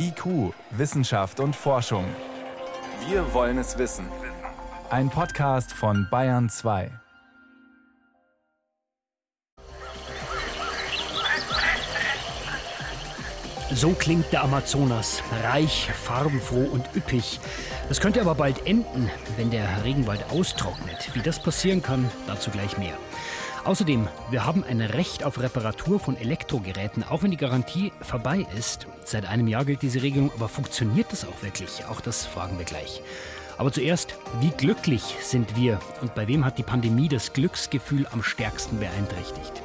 IQ, Wissenschaft und Forschung. Wir wollen es wissen. Ein Podcast von Bayern 2. So klingt der Amazonas, reich, farbenfroh und üppig. Das könnte aber bald enden, wenn der Regenwald austrocknet. Wie das passieren kann, dazu gleich mehr. Außerdem, wir haben ein Recht auf Reparatur von Elektrogeräten, auch wenn die Garantie vorbei ist. Seit einem Jahr gilt diese Regelung, aber funktioniert das auch wirklich? Auch das fragen wir gleich. Aber zuerst, wie glücklich sind wir und bei wem hat die Pandemie das Glücksgefühl am stärksten beeinträchtigt?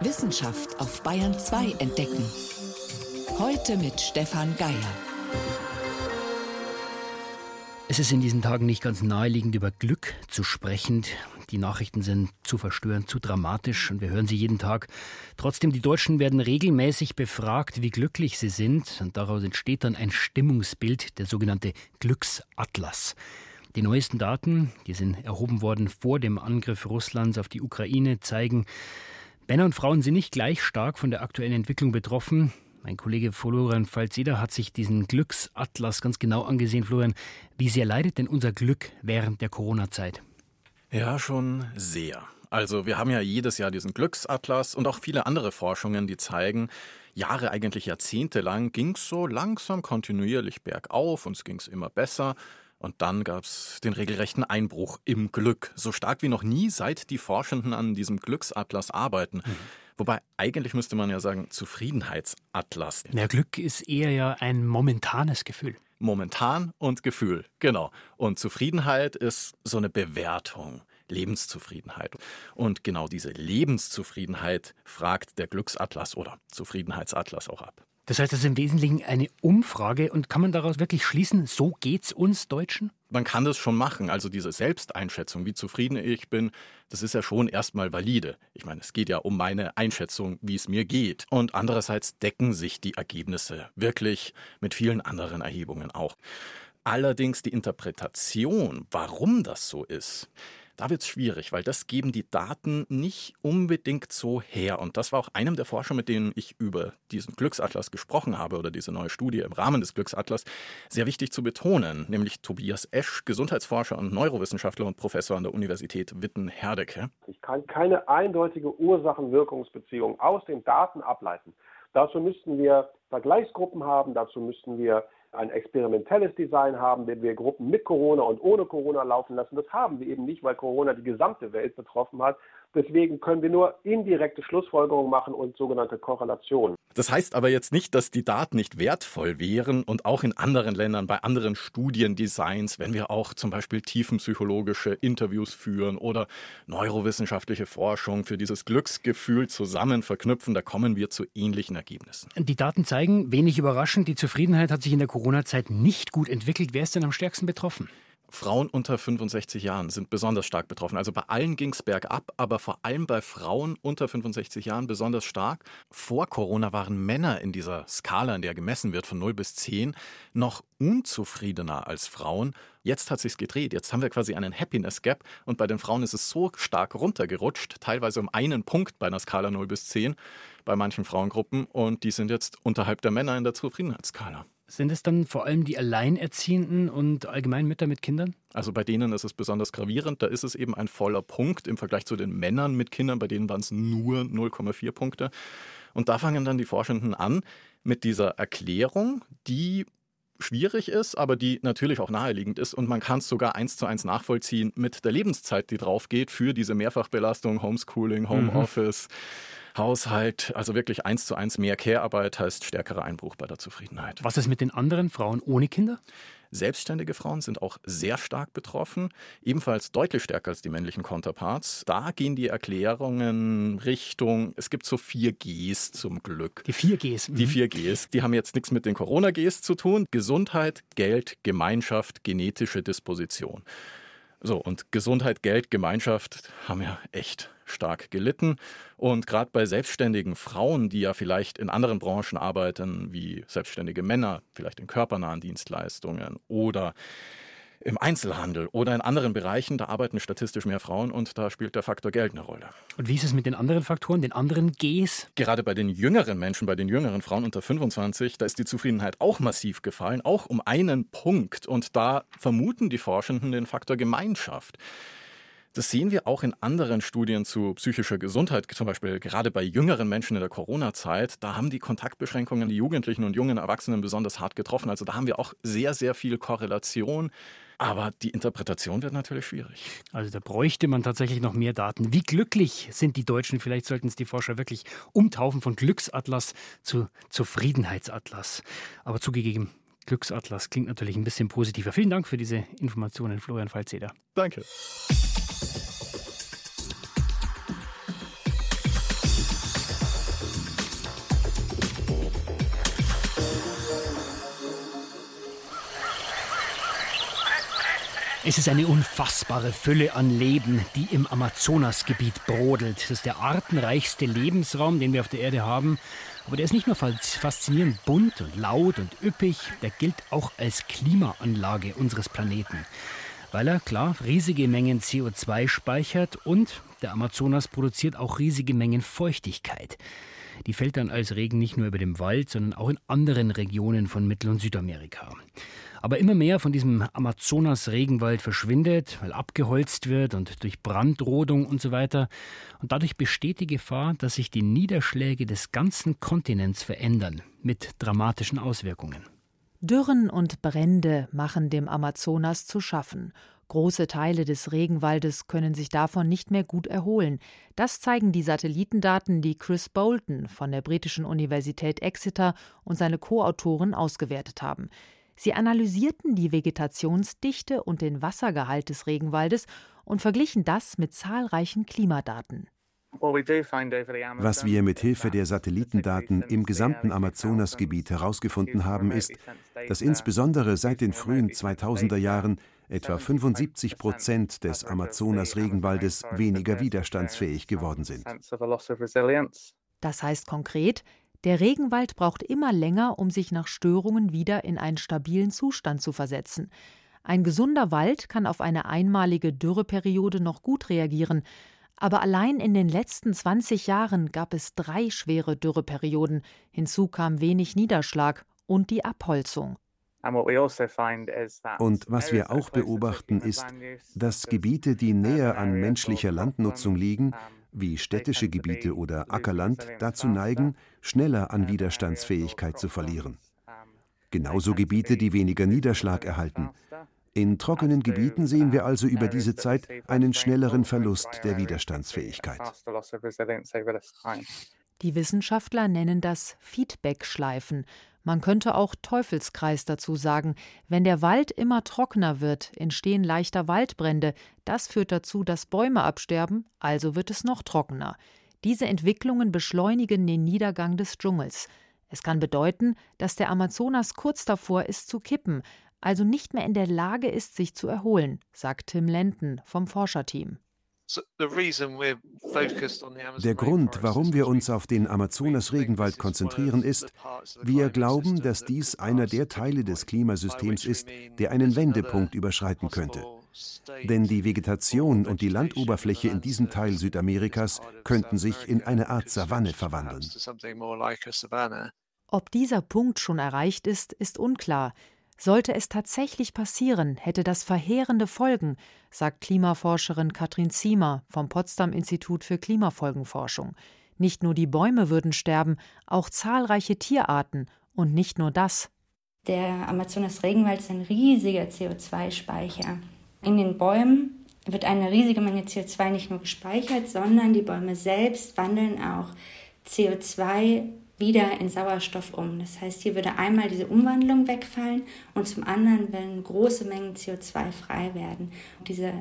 Wissenschaft auf Bayern 2 entdecken. Heute mit Stefan Geier. Es ist in diesen Tagen nicht ganz naheliegend, über Glück zu sprechen. Die Nachrichten sind zu verstörend, zu dramatisch und wir hören sie jeden Tag. Trotzdem, die Deutschen werden regelmäßig befragt, wie glücklich sie sind. Und daraus entsteht dann ein Stimmungsbild, der sogenannte Glücksatlas. Die neuesten Daten, die sind erhoben worden vor dem Angriff Russlands auf die Ukraine, zeigen, Männer und Frauen sind nicht gleich stark von der aktuellen Entwicklung betroffen. Mein Kollege Florian Falzeder hat sich diesen Glücksatlas ganz genau angesehen. Florian, wie sehr leidet denn unser Glück während der Corona-Zeit? Ja, schon sehr. Also wir haben ja jedes Jahr diesen Glücksatlas und auch viele andere Forschungen, die zeigen, Jahre, eigentlich Jahrzehnte lang ging es so langsam kontinuierlich bergauf, uns ging es immer besser. Und dann gab es den regelrechten Einbruch im Glück, so stark wie noch nie, seit die Forschenden an diesem Glücksatlas arbeiten. Mhm. Wobei eigentlich müsste man ja sagen Zufriedenheitsatlas. Ja, Glück ist eher ja ein momentanes Gefühl momentan und Gefühl. Genau. Und Zufriedenheit ist so eine Bewertung. Lebenszufriedenheit. Und genau diese Lebenszufriedenheit fragt der Glücksatlas oder Zufriedenheitsatlas auch ab. Das heißt, das ist im Wesentlichen eine Umfrage und kann man daraus wirklich schließen, so geht's uns Deutschen? Man kann das schon machen. Also diese Selbsteinschätzung, wie zufrieden ich bin, das ist ja schon erstmal valide. Ich meine, es geht ja um meine Einschätzung, wie es mir geht. Und andererseits decken sich die Ergebnisse wirklich mit vielen anderen Erhebungen auch. Allerdings die Interpretation, warum das so ist, da wird es schwierig, weil das geben die Daten nicht unbedingt so her. Und das war auch einem der Forscher, mit denen ich über diesen Glücksatlas gesprochen habe oder diese neue Studie im Rahmen des Glücksatlas, sehr wichtig zu betonen, nämlich Tobias Esch, Gesundheitsforscher und Neurowissenschaftler und Professor an der Universität Witten-Herdecke. Ich kann keine eindeutige Ursachen-Wirkungsbeziehung aus den Daten ableiten. Dazu müssten wir Vergleichsgruppen haben, dazu müssten wir ein experimentelles Design haben, wenn wir Gruppen mit Corona und ohne Corona laufen lassen. Das haben wir eben nicht, weil Corona die gesamte Welt betroffen hat. Deswegen können wir nur indirekte Schlussfolgerungen machen und sogenannte Korrelationen. Das heißt aber jetzt nicht, dass die Daten nicht wertvoll wären und auch in anderen Ländern, bei anderen Studiendesigns, wenn wir auch zum Beispiel tiefenpsychologische Interviews führen oder neurowissenschaftliche Forschung für dieses Glücksgefühl zusammen verknüpfen, da kommen wir zu ähnlichen Ergebnissen. Die Daten zeigen, wenig überraschend, die Zufriedenheit hat sich in der Corona-Zeit nicht gut entwickelt. Wer ist denn am stärksten betroffen? Frauen unter 65 Jahren sind besonders stark betroffen. Also bei allen ging es bergab, aber vor allem bei Frauen unter 65 Jahren besonders stark. Vor Corona waren Männer in dieser Skala, in der gemessen wird, von 0 bis 10, noch unzufriedener als Frauen. Jetzt hat sich's gedreht. Jetzt haben wir quasi einen Happiness Gap und bei den Frauen ist es so stark runtergerutscht, teilweise um einen Punkt bei einer Skala 0 bis 10 bei manchen Frauengruppen und die sind jetzt unterhalb der Männer in der Zufriedenheitsskala. Sind es dann vor allem die Alleinerziehenden und allgemein Mütter mit Kindern? Also bei denen ist es besonders gravierend. Da ist es eben ein voller Punkt im Vergleich zu den Männern mit Kindern. Bei denen waren es nur 0,4 Punkte. Und da fangen dann die Forschenden an mit dieser Erklärung, die schwierig ist, aber die natürlich auch naheliegend ist. Und man kann es sogar eins zu eins nachvollziehen mit der Lebenszeit, die drauf geht für diese Mehrfachbelastung, Homeschooling, Homeoffice. Mhm. Haushalt, also wirklich eins zu eins mehr Care-Arbeit heißt stärkerer Einbruch bei der Zufriedenheit. Was ist mit den anderen Frauen ohne Kinder? Selbstständige Frauen sind auch sehr stark betroffen, ebenfalls deutlich stärker als die männlichen Counterparts. Da gehen die Erklärungen Richtung, es gibt so vier Gs zum Glück. Die vier Gs. Die mhm. vier Gs. Die haben jetzt nichts mit den Corona-Gs zu tun. Gesundheit, Geld, Gemeinschaft, genetische Disposition. So, und Gesundheit, Geld, Gemeinschaft haben ja echt stark gelitten. Und gerade bei selbstständigen Frauen, die ja vielleicht in anderen Branchen arbeiten, wie selbstständige Männer, vielleicht in körpernahen Dienstleistungen oder im Einzelhandel oder in anderen Bereichen, da arbeiten statistisch mehr Frauen und da spielt der Faktor Geld eine Rolle. Und wie ist es mit den anderen Faktoren, den anderen Gs? Gerade bei den jüngeren Menschen, bei den jüngeren Frauen unter 25, da ist die Zufriedenheit auch massiv gefallen, auch um einen Punkt. Und da vermuten die Forschenden den Faktor Gemeinschaft. Das sehen wir auch in anderen Studien zu psychischer Gesundheit, zum Beispiel gerade bei jüngeren Menschen in der Corona-Zeit. Da haben die Kontaktbeschränkungen die Jugendlichen und jungen Erwachsenen besonders hart getroffen. Also da haben wir auch sehr, sehr viel Korrelation. Aber die Interpretation wird natürlich schwierig. Also da bräuchte man tatsächlich noch mehr Daten. Wie glücklich sind die Deutschen? Vielleicht sollten es die Forscher wirklich umtaufen von Glücksatlas zu Zufriedenheitsatlas. Aber zugegeben, Glücksatlas klingt natürlich ein bisschen positiver. Vielen Dank für diese Informationen, Florian Falzeder. Danke. Es ist eine unfassbare Fülle an Leben, die im Amazonasgebiet brodelt. Das ist der artenreichste Lebensraum, den wir auf der Erde haben. Aber der ist nicht nur faszinierend bunt und laut und üppig, der gilt auch als Klimaanlage unseres Planeten. Weil er, klar, riesige Mengen CO2 speichert und der Amazonas produziert auch riesige Mengen Feuchtigkeit. Die fällt dann als Regen nicht nur über dem Wald, sondern auch in anderen Regionen von Mittel- und Südamerika. Aber immer mehr von diesem Amazonas-Regenwald verschwindet, weil abgeholzt wird und durch Brandrodung und so weiter. Und dadurch besteht die Gefahr, dass sich die Niederschläge des ganzen Kontinents verändern, mit dramatischen Auswirkungen. Dürren und Brände machen dem Amazonas zu schaffen. Große Teile des Regenwaldes können sich davon nicht mehr gut erholen. Das zeigen die Satellitendaten, die Chris Bolton von der britischen Universität Exeter und seine Co-Autoren ausgewertet haben. Sie analysierten die Vegetationsdichte und den Wassergehalt des Regenwaldes und verglichen das mit zahlreichen Klimadaten. Was wir mit Hilfe der Satellitendaten im gesamten Amazonasgebiet herausgefunden haben, ist, dass insbesondere seit den frühen 2000er Jahren etwa 75 Prozent des Amazonas-Regenwaldes weniger widerstandsfähig geworden sind. Das heißt konkret, der Regenwald braucht immer länger, um sich nach Störungen wieder in einen stabilen Zustand zu versetzen. Ein gesunder Wald kann auf eine einmalige Dürreperiode noch gut reagieren, aber allein in den letzten 20 Jahren gab es drei schwere Dürreperioden, hinzu kam wenig Niederschlag und die Abholzung. Also und was wir auch beobachten, ist, dass Gebiete, die näher an menschlicher Landnutzung liegen, wie städtische Gebiete oder Ackerland dazu neigen, schneller an Widerstandsfähigkeit zu verlieren. Genauso Gebiete, die weniger Niederschlag erhalten. In trockenen Gebieten sehen wir also über diese Zeit einen schnelleren Verlust der Widerstandsfähigkeit. Die Wissenschaftler nennen das Feedback-Schleifen, man könnte auch Teufelskreis dazu sagen. Wenn der Wald immer trockener wird, entstehen leichter Waldbrände. Das führt dazu, dass Bäume absterben, also wird es noch trockener. Diese Entwicklungen beschleunigen den Niedergang des Dschungels. Es kann bedeuten, dass der Amazonas kurz davor ist zu kippen, also nicht mehr in der Lage ist, sich zu erholen, sagt Tim Lenten vom Forscherteam. Der Grund, warum wir uns auf den Amazonas-Regenwald konzentrieren, ist, wir glauben, dass dies einer der Teile des Klimasystems ist, der einen Wendepunkt überschreiten könnte. Denn die Vegetation und die Landoberfläche in diesem Teil Südamerikas könnten sich in eine Art Savanne verwandeln. Ob dieser Punkt schon erreicht ist, ist unklar. Sollte es tatsächlich passieren, hätte das verheerende Folgen, sagt Klimaforscherin Katrin Ziemer vom Potsdam Institut für Klimafolgenforschung. Nicht nur die Bäume würden sterben, auch zahlreiche Tierarten. Und nicht nur das. Der Amazonas-Regenwald ist ein riesiger CO2-Speicher. In den Bäumen wird eine riesige Menge CO2 nicht nur gespeichert, sondern die Bäume selbst wandeln auch CO2 wieder in Sauerstoff um. Das heißt, hier würde einmal diese Umwandlung wegfallen und zum anderen werden große Mengen CO2 frei werden. Und diese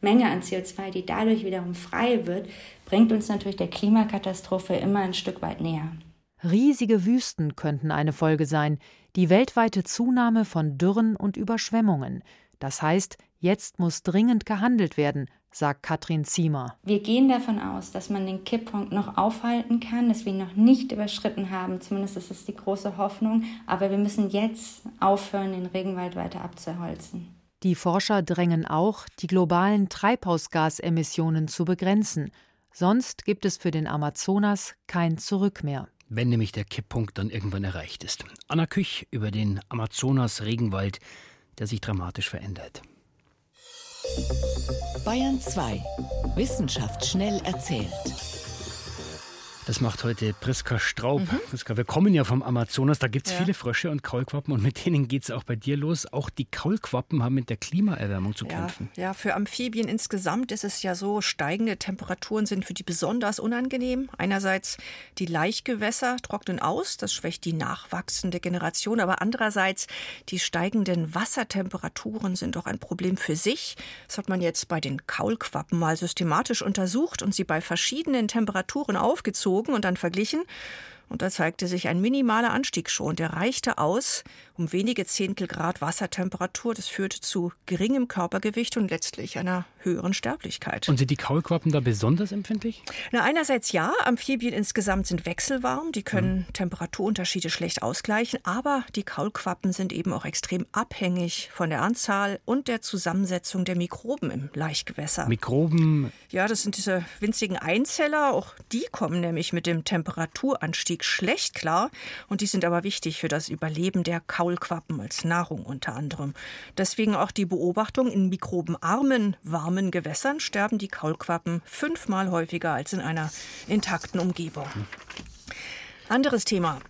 Menge an CO2, die dadurch wiederum frei wird, bringt uns natürlich der Klimakatastrophe immer ein Stück weit näher. Riesige Wüsten könnten eine Folge sein, die weltweite Zunahme von Dürren und Überschwemmungen. Das heißt, jetzt muss dringend gehandelt werden, sagt Katrin Ziemer. Wir gehen davon aus, dass man den Kipppunkt noch aufhalten kann, dass wir ihn noch nicht überschritten haben. Zumindest ist es die große Hoffnung. Aber wir müssen jetzt aufhören, den Regenwald weiter abzuholzen. Die Forscher drängen auch, die globalen Treibhausgasemissionen zu begrenzen. Sonst gibt es für den Amazonas kein Zurück mehr. Wenn nämlich der Kipppunkt dann irgendwann erreicht ist. Anna Küch über den Amazonas-Regenwald, der sich dramatisch verändert. Bayern 2. Wissenschaft schnell erzählt. Das macht heute Priska Straub. Mhm. Priska, wir kommen ja vom Amazonas, da gibt es ja. viele Frösche und Kaulquappen und mit denen geht es auch bei dir los. Auch die Kaulquappen haben mit der Klimaerwärmung zu kämpfen. Ja, für Amphibien insgesamt ist es ja so, steigende Temperaturen sind für die besonders unangenehm. Einerseits die Laichgewässer trocknen aus, das schwächt die nachwachsende Generation, aber andererseits die steigenden Wassertemperaturen sind auch ein Problem für sich. Das hat man jetzt bei den Kaulquappen mal systematisch untersucht und sie bei verschiedenen Temperaturen aufgezogen gewogen und dann verglichen. Und da zeigte sich ein minimaler Anstieg schon. Der reichte aus um wenige Zehntel Grad Wassertemperatur. Das führte zu geringem Körpergewicht und letztlich einer höheren Sterblichkeit. Und sind die Kaulquappen da besonders empfindlich? Na, einerseits ja. Amphibien insgesamt sind wechselwarm. Die können mhm. Temperaturunterschiede schlecht ausgleichen. Aber die Kaulquappen sind eben auch extrem abhängig von der Anzahl und der Zusammensetzung der Mikroben im Laichgewässer. Mikroben? Ja, das sind diese winzigen Einzeller. Auch die kommen nämlich mit dem Temperaturanstieg schlecht klar. Und die sind aber wichtig für das Überleben der Kaulquappen. Kaulquappen als Nahrung unter anderem. Deswegen auch die Beobachtung, in mikrobenarmen, warmen Gewässern sterben die Kaulquappen fünfmal häufiger als in einer intakten Umgebung. Anderes Thema.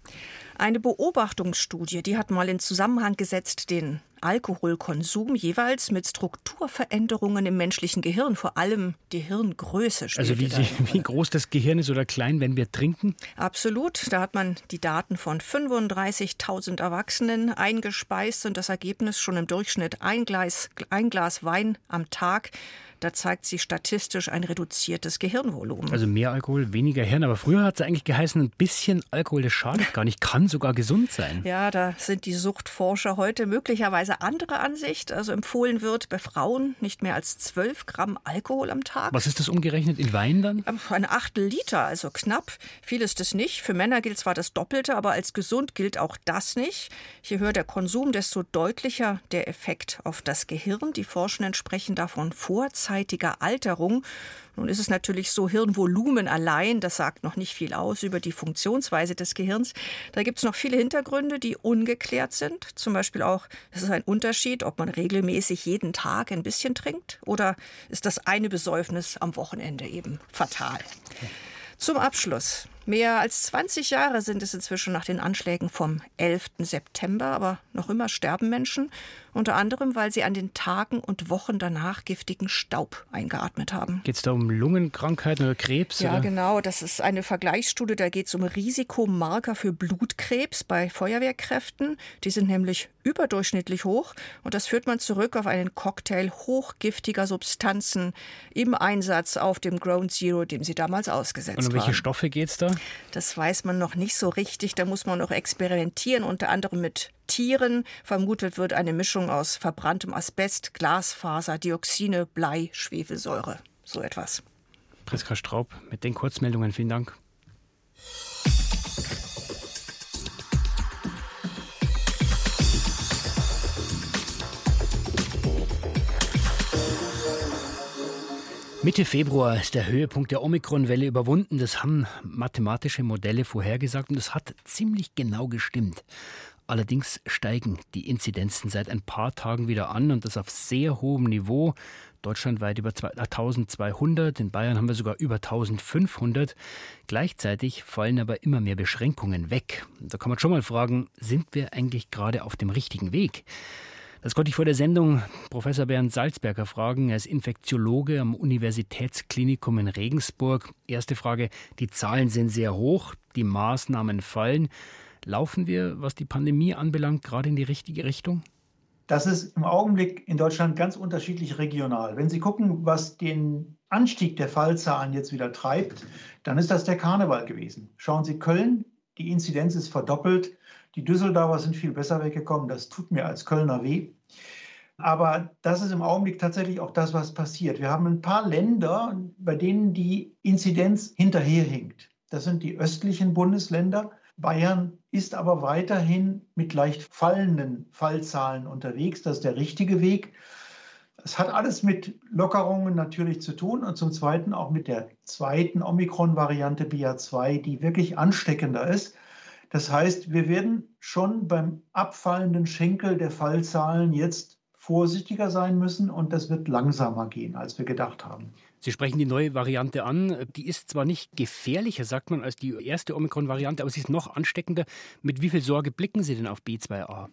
Eine Beobachtungsstudie, die hat mal in Zusammenhang gesetzt den Alkoholkonsum jeweils mit Strukturveränderungen im menschlichen Gehirn, vor allem die Hirngröße. Also wie, sie, wie groß das Gehirn ist oder klein, wenn wir trinken? Absolut. Da hat man die Daten von 35.000 Erwachsenen eingespeist und das Ergebnis schon im Durchschnitt ein Glas, ein Glas Wein am Tag da zeigt sich statistisch ein reduziertes Gehirnvolumen. Also mehr Alkohol, weniger Hirn. Aber früher hat es eigentlich geheißen, ein bisschen Alkohol, das schadet gar nicht, kann sogar gesund sein. Ja, da sind die Suchtforscher heute möglicherweise anderer Ansicht. Also empfohlen wird bei Frauen nicht mehr als 12 Gramm Alkohol am Tag. Was ist das umgerechnet in Wein dann? Ein Achtel Liter, also knapp. Viel ist es nicht. Für Männer gilt zwar das Doppelte, aber als gesund gilt auch das nicht. Je höher der Konsum, desto deutlicher der Effekt auf das Gehirn. Die Forschenden sprechen davon Vorzeichen vorzeitiger Alterung. Nun ist es natürlich so, Hirnvolumen allein, das sagt noch nicht viel aus über die Funktionsweise des Gehirns. Da gibt es noch viele Hintergründe, die ungeklärt sind. Zum Beispiel auch, es ist ein Unterschied, ob man regelmäßig jeden Tag ein bisschen trinkt oder ist das eine Besäufnis am Wochenende eben fatal. Zum Abschluss. Mehr als 20 Jahre sind es inzwischen nach den Anschlägen vom 11. September, aber noch immer sterben Menschen unter anderem weil sie an den Tagen und Wochen danach giftigen Staub eingeatmet haben. Geht es da um Lungenkrankheiten oder Krebs? Ja, oder? genau. Das ist eine Vergleichsstudie. Da geht es um Risikomarker für Blutkrebs bei Feuerwehrkräften. Die sind nämlich überdurchschnittlich hoch. Und das führt man zurück auf einen Cocktail hochgiftiger Substanzen im Einsatz auf dem Ground Zero, dem sie damals ausgesetzt waren. Und um welche. Stoffe geht es da? Das weiß man noch nicht so richtig. Da muss man noch experimentieren, unter anderem mit Tieren. Vermutet wird eine Mischung aus verbranntem Asbest, Glasfaser, Dioxine, Blei, Schwefelsäure. So etwas. Priska Straub mit den Kurzmeldungen. Vielen Dank. Mitte Februar ist der Höhepunkt der Omikron-Welle überwunden. Das haben mathematische Modelle vorhergesagt und das hat ziemlich genau gestimmt. Allerdings steigen die Inzidenzen seit ein paar Tagen wieder an und das auf sehr hohem Niveau. Deutschlandweit über 1200, in Bayern haben wir sogar über 1500. Gleichzeitig fallen aber immer mehr Beschränkungen weg. Da kann man schon mal fragen, sind wir eigentlich gerade auf dem richtigen Weg? Das konnte ich vor der Sendung Professor Bernd Salzberger fragen. Er ist Infektiologe am Universitätsklinikum in Regensburg. Erste Frage, die Zahlen sind sehr hoch, die Maßnahmen fallen. Laufen wir, was die Pandemie anbelangt, gerade in die richtige Richtung? Das ist im Augenblick in Deutschland ganz unterschiedlich regional. Wenn Sie gucken, was den Anstieg der Fallzahlen jetzt wieder treibt, dann ist das der Karneval gewesen. Schauen Sie Köln, die Inzidenz ist verdoppelt. Die Düsseldorfer sind viel besser weggekommen. Das tut mir als Kölner weh. Aber das ist im Augenblick tatsächlich auch das, was passiert. Wir haben ein paar Länder, bei denen die Inzidenz hinterherhinkt. Das sind die östlichen Bundesländer. Bayern ist aber weiterhin mit leicht fallenden Fallzahlen unterwegs. Das ist der richtige Weg. Es hat alles mit Lockerungen natürlich zu tun und zum Zweiten auch mit der zweiten Omikron-Variante BA2, die wirklich ansteckender ist. Das heißt, wir werden schon beim abfallenden Schenkel der Fallzahlen jetzt vorsichtiger sein müssen und das wird langsamer gehen, als wir gedacht haben. Sie sprechen die neue Variante an. Die ist zwar nicht gefährlicher, sagt man, als die erste Omikron-Variante, aber sie ist noch ansteckender. Mit wie viel Sorge blicken Sie denn auf B2A?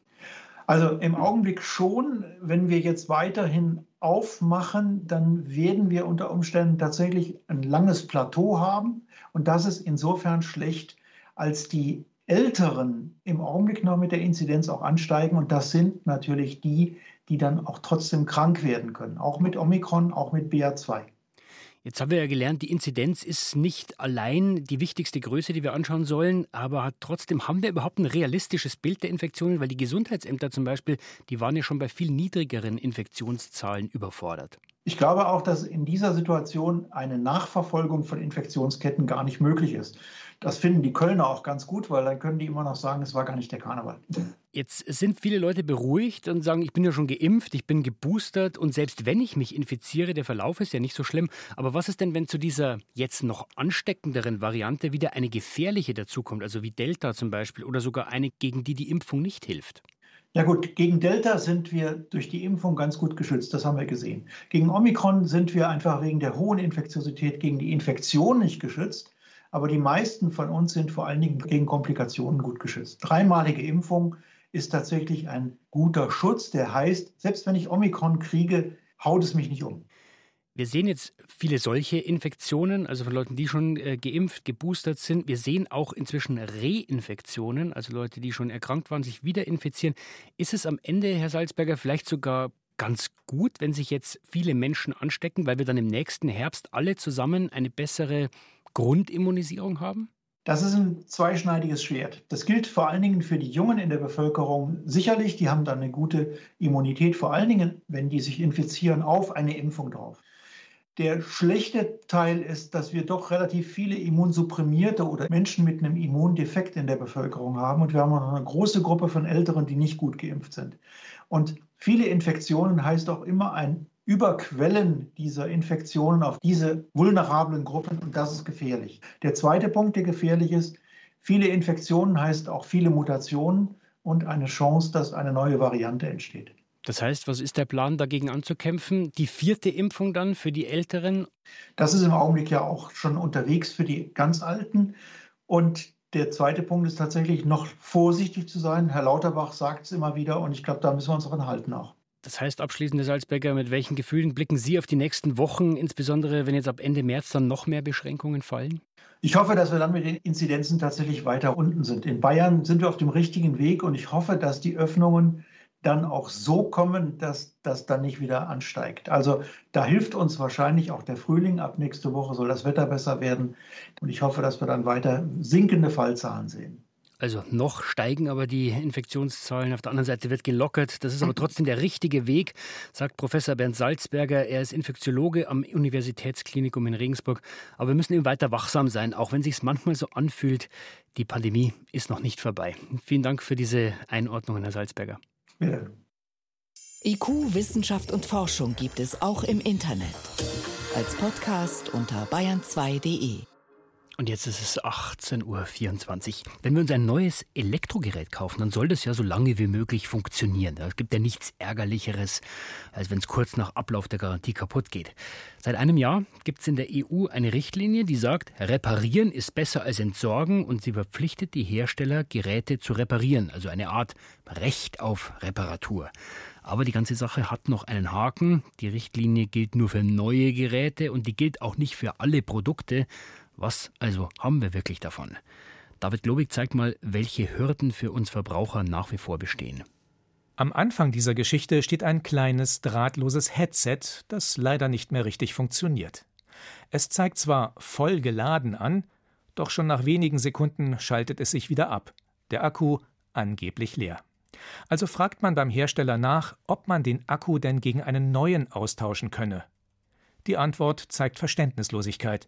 Also im Augenblick schon. Wenn wir jetzt weiterhin aufmachen, dann werden wir unter Umständen tatsächlich ein langes Plateau haben. Und das ist insofern schlecht, als die Älteren im Augenblick noch mit der Inzidenz auch ansteigen. Und das sind natürlich die, die dann auch trotzdem krank werden können. Auch mit Omikron, auch mit BA2. Jetzt haben wir ja gelernt, die Inzidenz ist nicht allein die wichtigste Größe, die wir anschauen sollen, aber trotzdem haben wir überhaupt ein realistisches Bild der Infektionen, weil die Gesundheitsämter zum Beispiel, die waren ja schon bei viel niedrigeren Infektionszahlen überfordert. Ich glaube auch, dass in dieser Situation eine Nachverfolgung von Infektionsketten gar nicht möglich ist. Das finden die Kölner auch ganz gut, weil dann können die immer noch sagen, es war gar nicht der Karneval. Jetzt sind viele Leute beruhigt und sagen, ich bin ja schon geimpft, ich bin geboostert und selbst wenn ich mich infiziere, der Verlauf ist ja nicht so schlimm. Aber was ist denn, wenn zu dieser jetzt noch ansteckenderen Variante wieder eine gefährliche dazukommt, also wie Delta zum Beispiel oder sogar eine, gegen die die Impfung nicht hilft? Ja gut, gegen Delta sind wir durch die Impfung ganz gut geschützt, das haben wir gesehen. Gegen Omikron sind wir einfach wegen der hohen Infektiosität gegen die Infektion nicht geschützt. Aber die meisten von uns sind vor allen Dingen gegen Komplikationen gut geschützt. Dreimalige Impfung ist tatsächlich ein guter Schutz, der heißt, selbst wenn ich Omikron kriege, haut es mich nicht um. Wir sehen jetzt viele solche Infektionen, also von Leuten, die schon äh, geimpft, geboostert sind. Wir sehen auch inzwischen Reinfektionen, also Leute, die schon erkrankt waren, sich wieder infizieren. Ist es am Ende, Herr Salzberger, vielleicht sogar ganz gut, wenn sich jetzt viele Menschen anstecken, weil wir dann im nächsten Herbst alle zusammen eine bessere Grundimmunisierung haben? Das ist ein zweischneidiges Schwert. Das gilt vor allen Dingen für die Jungen in der Bevölkerung sicherlich. Die haben dann eine gute Immunität, vor allen Dingen, wenn die sich infizieren, auf eine Impfung drauf. Der schlechte Teil ist, dass wir doch relativ viele Immunsupprimierte oder Menschen mit einem Immundefekt in der Bevölkerung haben. Und wir haben auch eine große Gruppe von Älteren, die nicht gut geimpft sind. Und viele Infektionen heißt auch immer ein Überquellen dieser Infektionen auf diese vulnerablen Gruppen und das ist gefährlich. Der zweite Punkt, der gefährlich ist, viele Infektionen heißt auch viele Mutationen und eine Chance, dass eine neue Variante entsteht. Das heißt, was ist der Plan, dagegen anzukämpfen? Die vierte Impfung dann für die Älteren? Das ist im Augenblick ja auch schon unterwegs für die ganz Alten. Und der zweite Punkt ist tatsächlich noch vorsichtig zu sein. Herr Lauterbach sagt es immer wieder und ich glaube, da müssen wir uns auch halten auch. Das heißt, abschließend, Herr Salzberger, mit welchen Gefühlen blicken Sie auf die nächsten Wochen, insbesondere wenn jetzt ab Ende März dann noch mehr Beschränkungen fallen? Ich hoffe, dass wir dann mit den Inzidenzen tatsächlich weiter unten sind. In Bayern sind wir auf dem richtigen Weg und ich hoffe, dass die Öffnungen dann auch so kommen, dass das dann nicht wieder ansteigt. Also da hilft uns wahrscheinlich auch der Frühling. Ab nächste Woche soll das Wetter besser werden und ich hoffe, dass wir dann weiter sinkende Fallzahlen sehen. Also noch steigen aber die Infektionszahlen. Auf der anderen Seite wird gelockert. Das ist aber trotzdem der richtige Weg, sagt Professor Bernd Salzberger. Er ist Infektiologe am Universitätsklinikum in Regensburg. Aber wir müssen eben weiter wachsam sein, auch wenn sich manchmal so anfühlt, die Pandemie ist noch nicht vorbei. Vielen Dank für diese Einordnung, Herr Salzberger. Bitte. IQ, Wissenschaft und Forschung gibt es auch im Internet. Als Podcast unter bayern2.de. Und jetzt ist es 18.24 Uhr. Wenn wir uns ein neues Elektrogerät kaufen, dann soll das ja so lange wie möglich funktionieren. Es gibt ja nichts Ärgerlicheres, als wenn es kurz nach Ablauf der Garantie kaputt geht. Seit einem Jahr gibt es in der EU eine Richtlinie, die sagt, reparieren ist besser als entsorgen und sie verpflichtet die Hersteller, Geräte zu reparieren, also eine Art Recht auf Reparatur. Aber die ganze Sache hat noch einen Haken. Die Richtlinie gilt nur für neue Geräte und die gilt auch nicht für alle Produkte. Was also haben wir wirklich davon? David Globig zeigt mal, welche Hürden für uns Verbraucher nach wie vor bestehen. Am Anfang dieser Geschichte steht ein kleines drahtloses Headset, das leider nicht mehr richtig funktioniert. Es zeigt zwar voll geladen an, doch schon nach wenigen Sekunden schaltet es sich wieder ab. Der Akku angeblich leer. Also fragt man beim Hersteller nach, ob man den Akku denn gegen einen neuen austauschen könne. Die Antwort zeigt Verständnislosigkeit.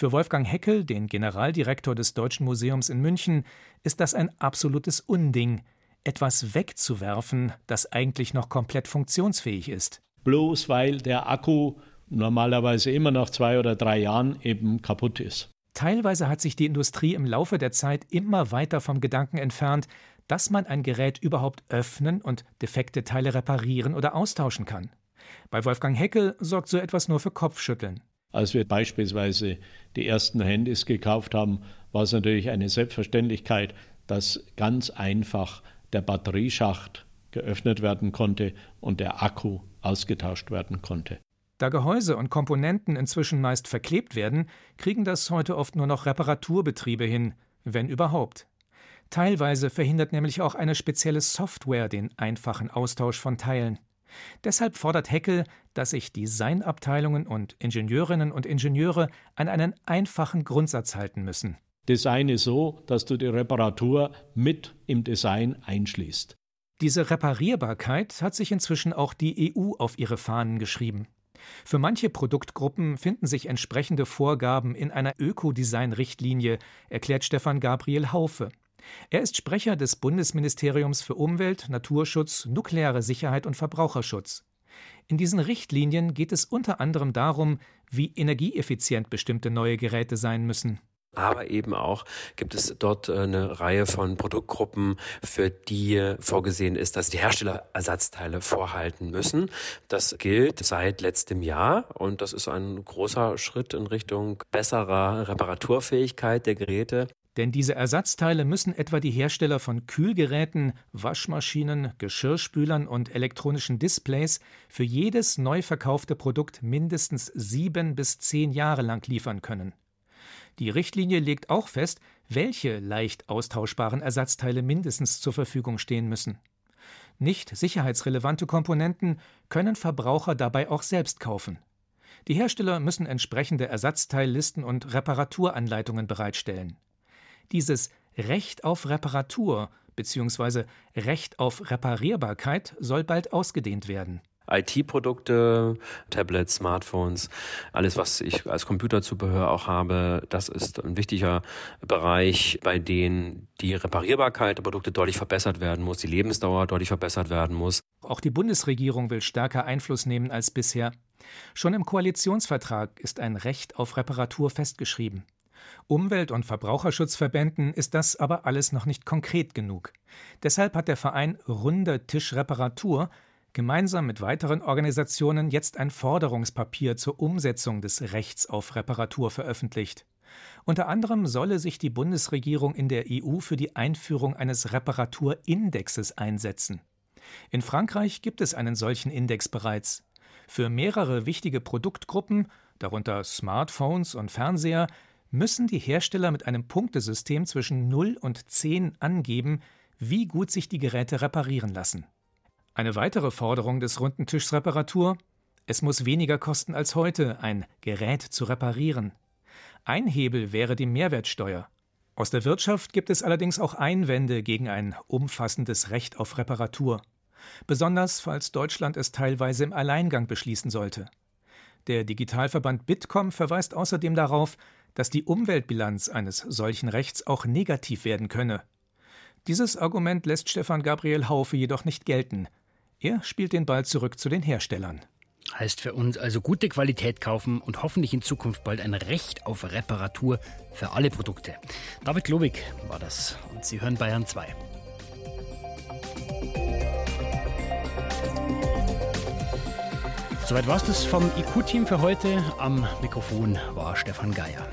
Für Wolfgang Heckel, den Generaldirektor des Deutschen Museums in München, ist das ein absolutes Unding, etwas wegzuwerfen, das eigentlich noch komplett funktionsfähig ist. bloß weil der Akku normalerweise immer nach zwei oder drei Jahren eben kaputt ist. Teilweise hat sich die Industrie im Laufe der Zeit immer weiter vom Gedanken entfernt, dass man ein Gerät überhaupt öffnen und defekte Teile reparieren oder austauschen kann. Bei Wolfgang Heckel sorgt so etwas nur für Kopfschütteln. Als wir beispielsweise die ersten Handys gekauft haben, war es natürlich eine Selbstverständlichkeit, dass ganz einfach der Batterieschacht geöffnet werden konnte und der Akku ausgetauscht werden konnte. Da Gehäuse und Komponenten inzwischen meist verklebt werden, kriegen das heute oft nur noch Reparaturbetriebe hin, wenn überhaupt. Teilweise verhindert nämlich auch eine spezielle Software den einfachen Austausch von Teilen. Deshalb fordert Heckel, dass sich Designabteilungen und Ingenieurinnen und Ingenieure an einen einfachen Grundsatz halten müssen. Designe so, dass du die Reparatur mit im Design einschließt. Diese Reparierbarkeit hat sich inzwischen auch die EU auf ihre Fahnen geschrieben. Für manche Produktgruppen finden sich entsprechende Vorgaben in einer Ökodesign-Richtlinie, erklärt Stefan Gabriel Haufe. Er ist Sprecher des Bundesministeriums für Umwelt, Naturschutz, nukleare Sicherheit und Verbraucherschutz. In diesen Richtlinien geht es unter anderem darum, wie energieeffizient bestimmte neue Geräte sein müssen. Aber eben auch gibt es dort äh, eine Reihe von Produktgruppen, für die vorgesehen ist, dass die Hersteller Ersatzteile vorhalten müssen. Das gilt seit letztem Jahr und das ist ein großer Schritt in Richtung besserer Reparaturfähigkeit der Geräte. Denn diese Ersatzteile müssen etwa die Hersteller von Kühlgeräten, Waschmaschinen, Geschirrspülern und elektronischen Displays für jedes neu verkaufte Produkt mindestens sieben bis zehn Jahre lang liefern können. Die Richtlinie legt auch fest, welche leicht austauschbaren Ersatzteile mindestens zur Verfügung stehen müssen. Nicht sicherheitsrelevante Komponenten können Verbraucher dabei auch selbst kaufen. Die Hersteller müssen entsprechende Ersatzteillisten und Reparaturanleitungen bereitstellen. Dieses Recht auf Reparatur bzw. Recht auf Reparierbarkeit soll bald ausgedehnt werden. IT-Produkte, Tablets, Smartphones, alles, was ich als Computerzubehör auch habe, das ist ein wichtiger Bereich, bei dem die Reparierbarkeit der Produkte deutlich verbessert werden muss, die Lebensdauer deutlich verbessert werden muss. Auch die Bundesregierung will stärker Einfluss nehmen als bisher. Schon im Koalitionsvertrag ist ein Recht auf Reparatur festgeschrieben. Umwelt- und Verbraucherschutzverbänden ist das aber alles noch nicht konkret genug. Deshalb hat der Verein Runder Tisch Reparatur gemeinsam mit weiteren Organisationen jetzt ein Forderungspapier zur Umsetzung des Rechts auf Reparatur veröffentlicht. Unter anderem solle sich die Bundesregierung in der EU für die Einführung eines Reparaturindexes einsetzen. In Frankreich gibt es einen solchen Index bereits. Für mehrere wichtige Produktgruppen, darunter Smartphones und Fernseher, müssen die Hersteller mit einem Punktesystem zwischen 0 und 10 angeben, wie gut sich die Geräte reparieren lassen. Eine weitere Forderung des runden Tischs Reparatur es muss weniger kosten als heute, ein Gerät zu reparieren. Ein Hebel wäre die Mehrwertsteuer. Aus der Wirtschaft gibt es allerdings auch Einwände gegen ein umfassendes Recht auf Reparatur, besonders falls Deutschland es teilweise im Alleingang beschließen sollte. Der Digitalverband Bitkom verweist außerdem darauf, dass die Umweltbilanz eines solchen Rechts auch negativ werden könne. Dieses Argument lässt Stefan Gabriel Haufe jedoch nicht gelten. Er spielt den Ball zurück zu den Herstellern. Heißt für uns also gute Qualität kaufen und hoffentlich in Zukunft bald ein Recht auf Reparatur für alle Produkte. David Globig war das und Sie hören Bayern 2. Soweit war es vom IQ-Team für heute. Am Mikrofon war Stefan Geier.